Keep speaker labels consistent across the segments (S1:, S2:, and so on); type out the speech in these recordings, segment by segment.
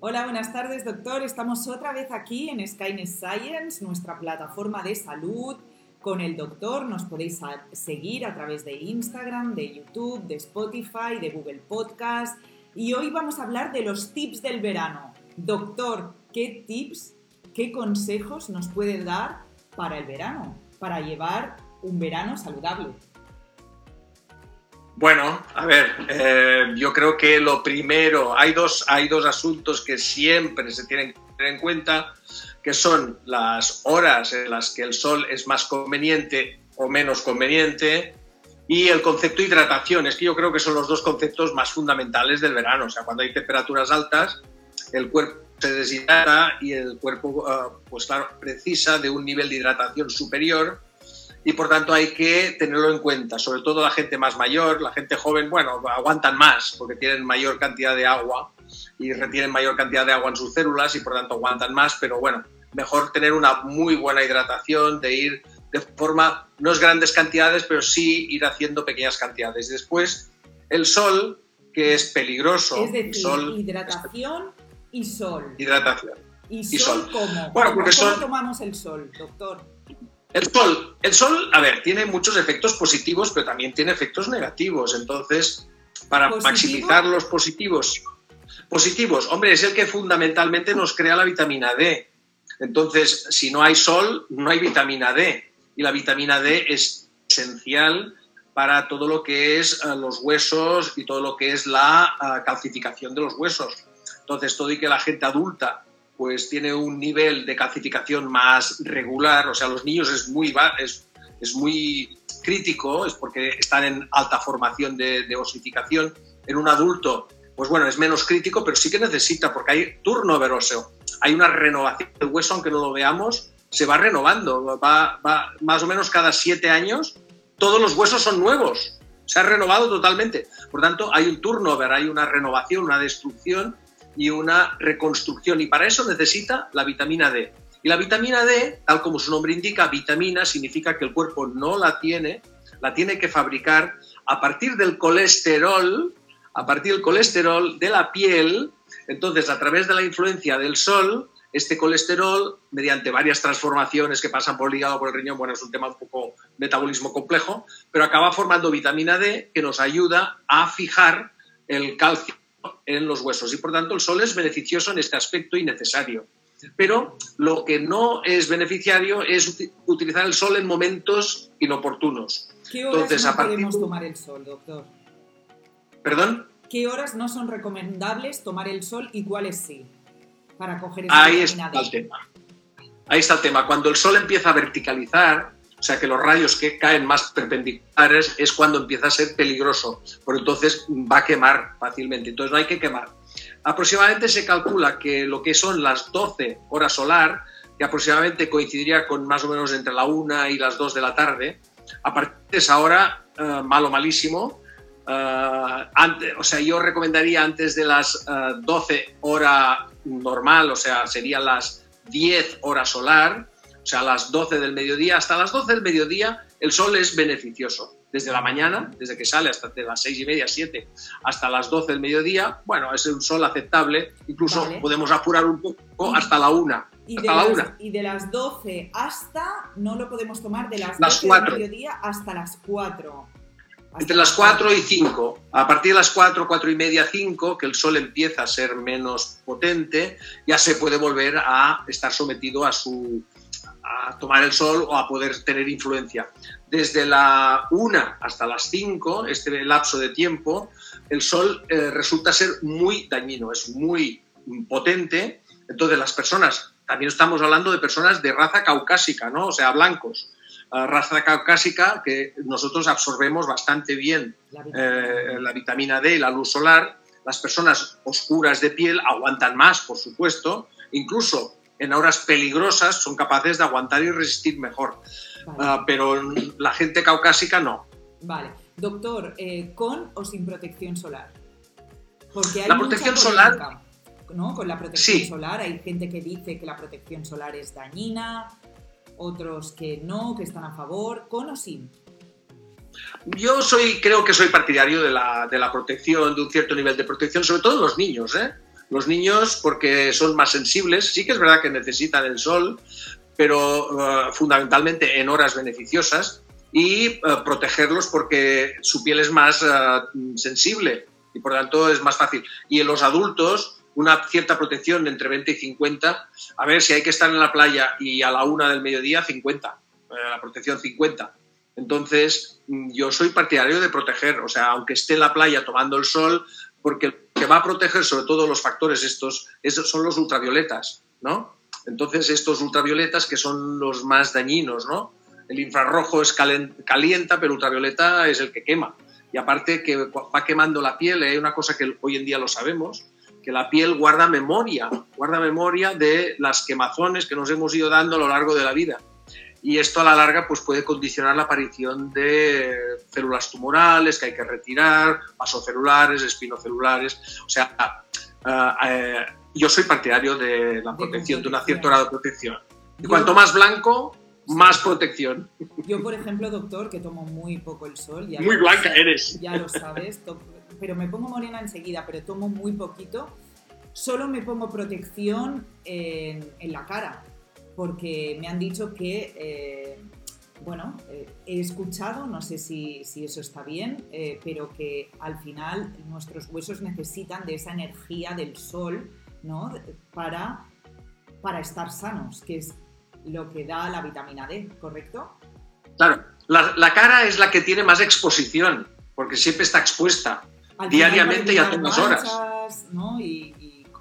S1: Hola, buenas tardes, doctor. Estamos otra vez aquí en Skynet Science, nuestra plataforma de salud. Con el doctor nos podéis seguir a través de Instagram, de YouTube, de Spotify, de Google Podcast. Y hoy vamos a hablar de los tips del verano. Doctor, ¿qué tips, qué consejos nos puede dar para el verano? Para llevar un verano saludable.
S2: Bueno, a ver, eh, yo creo que lo primero, hay dos, hay dos asuntos que siempre se tienen que tener en cuenta, que son las horas en las que el sol es más conveniente o menos conveniente y el concepto de hidratación. Es que yo creo que son los dos conceptos más fundamentales del verano. O sea, cuando hay temperaturas altas, el cuerpo se deshidrata y el cuerpo, eh, pues precisa de un nivel de hidratación superior y por tanto hay que tenerlo en cuenta, sobre todo la gente más mayor, la gente joven, bueno, aguantan más porque tienen mayor cantidad de agua y retienen mayor cantidad de agua en sus células y por tanto aguantan más, pero bueno, mejor tener una muy buena hidratación, de ir de forma, no es grandes cantidades, pero sí ir haciendo pequeñas cantidades. Después, el sol, que es peligroso.
S1: Es decir, sol, hidratación y sol.
S2: Hidratación.
S1: ¿Y sol, cómo? Bueno, porque ¿Cómo tomamos el sol, doctor?
S2: El sol, el sol, a ver, tiene muchos efectos positivos, pero también tiene efectos negativos. Entonces, para maximizar los positivos, positivos, hombre, es el que fundamentalmente nos crea la vitamina D. Entonces, si no hay sol, no hay vitamina D. Y la vitamina D es esencial para todo lo que es eh, los huesos y todo lo que es la eh, calcificación de los huesos. Entonces, todo y que la gente adulta pues tiene un nivel de calcificación más regular, o sea, los niños es muy, es, es muy crítico, es porque están en alta formación de, osificación. En un adulto, pues bueno, es menos crítico, pero sí que necesita, porque hay turnover óseo, hay una renovación del hueso, aunque no lo veamos, se va renovando, va, va más o menos cada siete años, todos los huesos son nuevos, se ha renovado totalmente. Por tanto, hay un turnover, hay una renovación, una destrucción y una reconstrucción. Y para eso necesita la vitamina D. Y la vitamina D, tal como su nombre indica, vitamina significa que el cuerpo no la tiene, la tiene que fabricar a partir del colesterol, a partir del colesterol de la piel. Entonces, a través de la influencia del sol, este colesterol, mediante varias transformaciones que pasan por el hígado, por el riñón, bueno, es un tema un poco metabolismo complejo, pero acaba formando vitamina D que nos ayuda a fijar el calcio en los huesos y por tanto el sol es beneficioso en este aspecto y necesario. Pero lo que no es beneficiario es utilizar el sol en momentos inoportunos.
S1: ¿Qué horas no podemos tomar el sol, doctor?
S2: ¿Perdón?
S1: ¿Qué horas no son recomendables tomar el sol y cuáles sí? Para coger
S2: esa Ahí está el tema. Ahí está el tema. Cuando el sol empieza a verticalizar, o sea que los rayos que caen más perpendiculares es cuando empieza a ser peligroso, porque entonces va a quemar fácilmente, entonces no hay que quemar. Aproximadamente se calcula que lo que son las 12 horas solar, que aproximadamente coincidiría con más o menos entre la 1 y las 2 de la tarde, a partir de esa hora, eh, malo, malísimo, eh, antes, o sea, yo recomendaría antes de las 12 eh, horas normal, o sea, serían las 10 horas solar, sea, a las 12 del mediodía, hasta las 12 del mediodía el sol es beneficioso. Desde la mañana, desde que sale hasta de las 6 y media, 7, hasta las 12 del mediodía, bueno, es un sol aceptable, incluso podemos apurar un poco hasta la 1.
S1: Y,
S2: hasta la
S1: una. y de las 12 hasta, no lo podemos tomar de las, 12 del mediodía hasta las 4.
S2: Entre las 4 y 5. A partir de las 4, 4 y media, 5, que el sol empieza a ser menos potente, ya se puede volver a estar sometido a su, a tomar el sol o a poder tener influencia. Desde la 1 hasta las 5, este lapso de tiempo, el sol eh, resulta ser muy dañino, es muy potente. Entonces las personas, también estamos hablando de personas de raza caucásica, ¿no? O sea, blancos. Uh, raza caucásica que nosotros absorbemos bastante bien la vitamina, eh, la vitamina D y la luz solar. Las personas oscuras de piel aguantan más, por supuesto. Incluso en horas peligrosas son capaces de aguantar y resistir mejor. Ah, pero la gente caucásica no.
S1: Vale. Doctor, eh, ¿con o sin protección solar?
S2: Porque hay la protección solar.
S1: ¿no? Con la protección solar hay gente que dice que la protección solar es dañina, otros que no, que están a favor. ¿Con o sin?
S2: Yo soy, creo que soy partidario de la, de la protección, de un cierto nivel de protección, sobre todo en los niños, ¿eh? Los niños, porque son más sensibles, sí que es verdad que necesitan el sol, pero eh, fundamentalmente en horas beneficiosas, y eh, protegerlos porque su piel es más eh, sensible y por tanto es más fácil. Y en los adultos, una cierta protección entre 20 y 50, a ver si hay que estar en la playa y a la una del mediodía, 50, la protección 50. Entonces, mm, yo soy partidario de proteger, o sea, aunque esté en la playa tomando el sol, porque que va a proteger sobre todo los factores estos, estos son los ultravioletas, ¿no? Entonces, estos ultravioletas que son los más dañinos, ¿no? El infrarrojo es calienta, pero ultravioleta es el que quema. Y aparte que va quemando la piel, hay una cosa que hoy en día lo sabemos, que la piel guarda memoria, guarda memoria de las quemazones que nos hemos ido dando a lo largo de la vida. Y esto a la larga pues, puede condicionar la aparición de células tumorales que hay que retirar, vasocelulares, espinocelulares. O sea, eh, eh, yo soy partidario de la protección, de una cierta grado de protección. Y cuanto más blanco, más protección.
S1: Yo, por ejemplo, doctor, que tomo muy poco el sol.
S2: muy blanca eres.
S1: Ya lo sabes, pero me pongo morena enseguida, pero tomo muy poquito. Solo me pongo protección en, la cara, porque me han dicho que, eh, bueno, eh, he escuchado, no sé si, eso está bien, eh, pero que al final nuestros huesos necesitan de esa energía del sol, ¿no? Para, para estar sanos, que es lo que da la vitamina D, ¿correcto?
S2: Claro, la, cara es la que tiene más exposición, porque siempre está expuesta diariamente y a todas horas.
S1: ¿no? Y,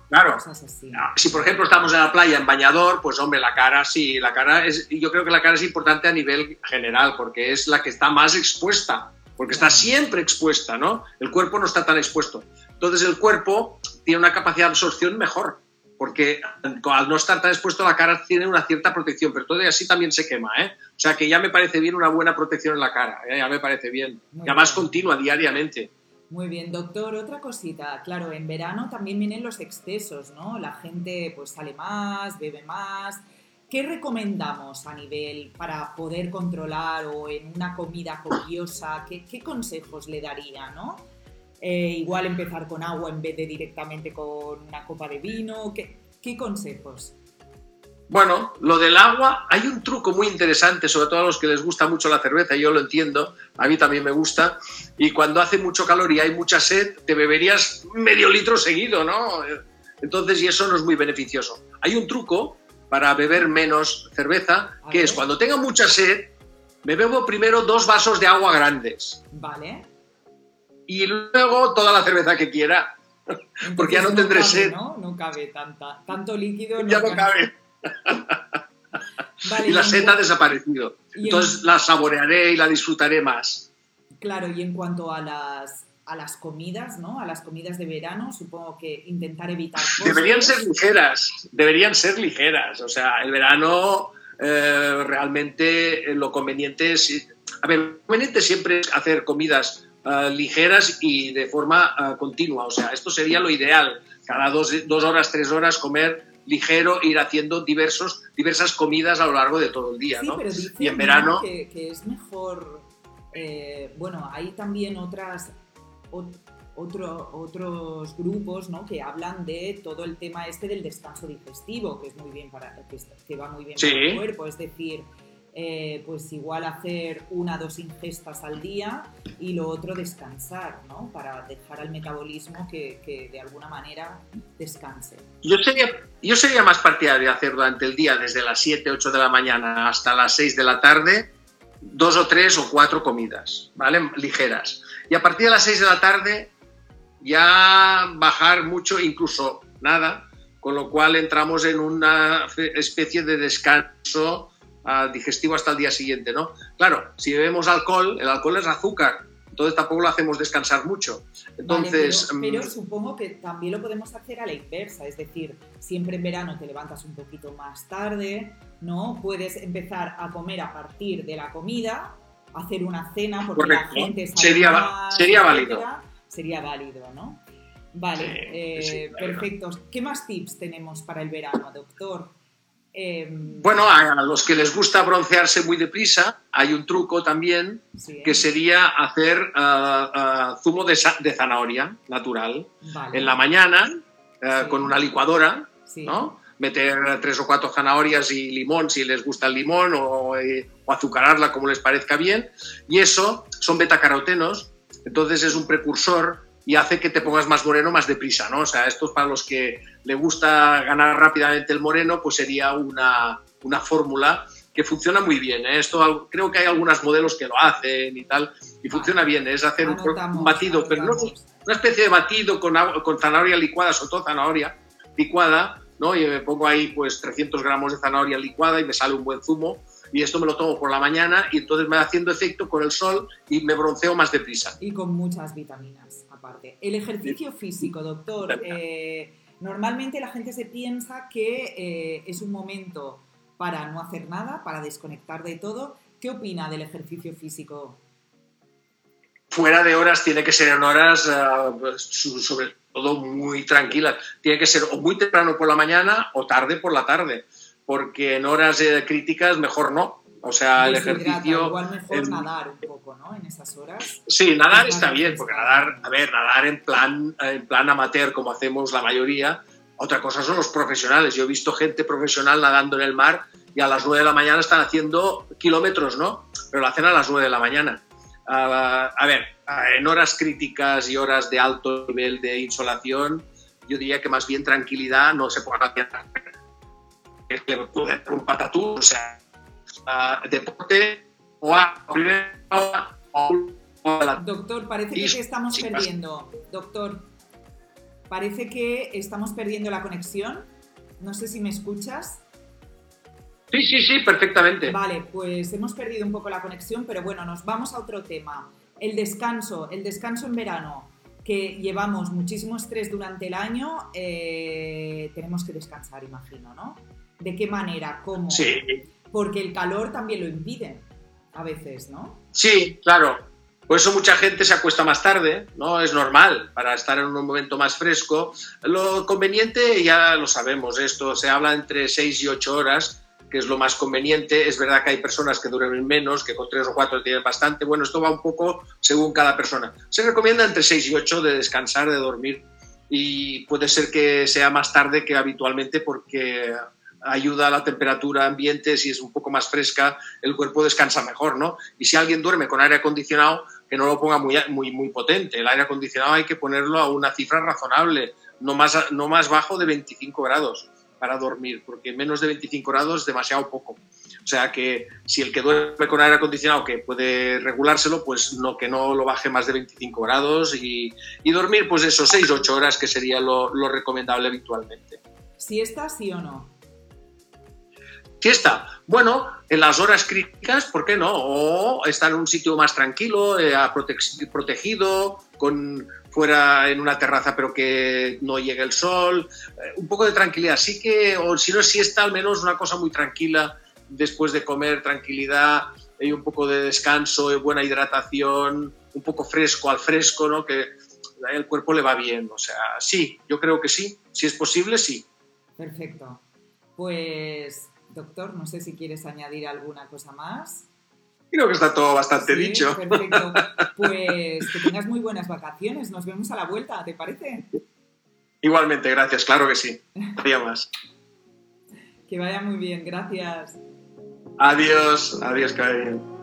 S2: claro, ah, si por ejemplo estamos en la playa en bañador, pues hombre, la cara sí, la cara es, yo creo que la cara es importante a nivel general, porque es la que está más expuesta, porque está siempre expuesta, ¿no? El cuerpo no está tan expuesto. Entonces el cuerpo tiene una capacidad de absorción mejor porque al no estar tan expuesto la cara tiene una cierta protección, pero todo así también se quema, ¿eh? O sea que ya me parece bien una buena protección en la cara, ¿eh? ya me parece bien. y además continua, diariamente.
S1: Muy bien, doctor. Otra cosita, claro, en verano también vienen los excesos, ¿no? La gente pues sale más, bebe más. ¿Qué recomendamos a nivel para poder controlar o en una comida copiosa? ¿Qué, qué consejos le daría, no? Eh, igual empezar con agua en vez de directamente con una copa de vino. ¿Qué, qué consejos?
S2: Bueno, lo del agua, hay un truco muy interesante, sobre todo a los que les gusta mucho la cerveza, yo lo entiendo, a mí también me gusta, y cuando hace mucho calor y hay mucha sed, te beberías medio litro seguido, ¿no? Entonces, y eso no es muy beneficioso. Hay un truco para beber menos cerveza, que es cuando tenga mucha sed, me bebo primero dos vasos de agua grandes.
S1: Vale
S2: y luego toda la cerveza que quiera, porque ya no, tendré sed.
S1: ¿no? no cabe tanta, tanto líquido.
S2: ya no cabe. y la sed ha desaparecido. Entonces la saborearé y la disfrutaré más.
S1: Claro, y en cuanto a las, a las comidas, ¿no? A las comidas de verano, supongo que intentar evitar.
S2: Deberían ser ligeras, deberían ser ligeras. O sea, el verano eh, realmente lo conveniente es. A ver, lo conveniente siempre es hacer comidas eh, ligeras y de forma eh, continua. O sea, esto sería lo ideal. Cada dos, horas, tres horas comer ligero, ir haciendo diversos, diversas comidas a lo largo de todo el día.
S1: ¿no? y en verano... Que, es mejor... Eh, bueno, hay también otras... Otro, otros grupos ¿no? que hablan de todo el tema este del descanso digestivo, que es muy bien para que, va muy bien para el cuerpo, es decir, eh, pues igual hacer una dos ingestas al día y lo otro descansar, ¿no? Para dejar al metabolismo que, de alguna manera descanse.
S2: Yo sería, yo sería más partidario de hacer durante el día, desde las 7, 8 de la mañana hasta las 6 de la tarde, dos o tres o cuatro comidas, ¿vale? Ligeras. Y a partir de las 6 de la tarde ya bajar mucho, incluso nada, con lo cual entramos en una especie de descanso digestivo hasta el día siguiente, ¿no? Claro, si bebemos alcohol, el alcohol es azúcar, entonces tampoco lo hacemos descansar mucho. Entonces,
S1: pero, mm, supongo que también lo podemos hacer a la inversa, es decir, siempre en verano te levantas un poquito más tarde, ¿no? Puedes empezar a comer a partir de la comida, hacer una cena porque la gente
S2: sería, sería válido.
S1: Sería válido, ¿no? Vale, eh, perfecto. ¿Qué más tips tenemos para el verano, doctor?
S2: Em, bueno, a los que les gusta broncearse muy deprisa, hay un truco también que sería hacer ah, ah, zumo de, zanahoria natural. En la mañana eh, con una licuadora, ¿no? Meter tres o cuatro zanahorias y limón si les gusta el limón o, eh, o azucararla como les parezca bien. Y eso son betacarotenos, entonces es un precursor y hace que te pongas más moreno más deprisa, ¿no? O sea, esto es para los que le gusta ganar rápidamente el moreno, pues sería una, una fórmula que funciona muy bien. ¿eh? Esto creo que hay algunos modelos que lo hacen y tal, y funciona bien. Es hacer un, batido, pero no una especie de batido con, con zanahoria licuada, sobre todo zanahoria licuada, ¿no? Y me pongo ahí pues 300 gramos de zanahoria licuada y me sale un buen zumo. Y esto me lo tomo por la mañana y entonces me va haciendo efecto con el sol y me bronceo más deprisa.
S1: Y con muchas vitaminas, El ejercicio físico, doctor. Eh, normalmente la gente se piensa que eh, es un momento para no hacer nada, para desconectar de todo. ¿Qué opina del ejercicio físico?
S2: Fuera de horas tiene que ser en horas eh, sobre todo muy tranquilas. Tiene que ser o muy temprano por la mañana o tarde por la tarde, porque en horas eh, críticas mejor no. O sea, el ejercicio...
S1: Igual mejor nadar un poco, ¿no? En esas horas.
S2: Sí, nadar está bien, porque nadar, a ver, nadar en plan, en plan amateur, como hacemos la mayoría, otra cosa son los profesionales. Yo he visto gente profesional nadando en el mar y a las 9 de la mañana están haciendo kilómetros, ¿no? Pero lo hacen a las 9 de la mañana. A ver, en horas críticas y horas de alto nivel de insolación, yo diría que más bien tranquilidad no se puede hacer. Es que puede un patatú, o sea, deporte o a
S1: Doctor, parece que estamos perdiendo. Doctor, Parece que estamos perdiendo la conexión. No sé si me escuchas.
S2: Sí, sí, sí, perfectamente.
S1: Vale, pues hemos perdido un poco la conexión, pero bueno, nos vamos a otro tema. El descanso, el descanso en verano, que llevamos muchísimo estrés durante el año, eh, tenemos que descansar, imagino, ¿no? ¿De qué manera? ¿Cómo?
S2: Sí.
S1: Porque el calor también lo impide a veces, ¿no?
S2: Sí, claro. Por eso mucha gente se acuesta más tarde, ¿no? Es normal, para estar en un momento más fresco. Lo conveniente, ya lo sabemos, esto se habla entre 6 y 8 horas, que es lo más conveniente. Es verdad que hay personas que duermen menos, que con 3 o 4 tienen bastante. Bueno, esto va un poco según cada persona. Se recomienda entre 6 y 8 de descansar, de dormir. Y puede ser que sea más tarde que habitualmente porque ayuda a la temperatura ambiente, si es un poco más fresca, el cuerpo descansa mejor, ¿no? Y si alguien duerme con aire acondicionado, que no lo ponga muy, muy, muy potente. El aire acondicionado hay que ponerlo a una cifra razonable, no más, no más bajo de 25 grados para dormir, porque menos de 25 grados es demasiado poco. O sea que si el que duerme con aire acondicionado, que puede regulárselo, pues no, que no lo baje más de 25 grados y, y dormir pues esos 6-8 horas que sería lo, lo recomendable habitualmente.
S1: ¿Siesta sí o no?
S2: Fiesta. Bueno, en las horas críticas, ¿por qué no? O estar en un sitio más tranquilo, eh, protegido, con, fuera en una terraza pero que no llegue el sol, eh, un poco de tranquilidad. Sí que, o si no es siesta, al menos una cosa muy tranquila, después de comer, tranquilidad, y un poco de descanso, buena hidratación, un poco fresco al fresco, ¿no? Que el cuerpo le va bien. O sea, sí, yo creo que sí. Si es posible, sí.
S1: Perfecto. Pues Doctor, no sé si quieres añadir alguna cosa más.
S2: Creo que está todo bastante dicho.
S1: Perfecto. Pues que tengas muy buenas vacaciones. Nos vemos a la vuelta, ¿te parece?
S2: Igualmente, gracias, claro que sí. Adiós
S1: que vaya muy bien, gracias.
S2: Adiós, adiós, Karen.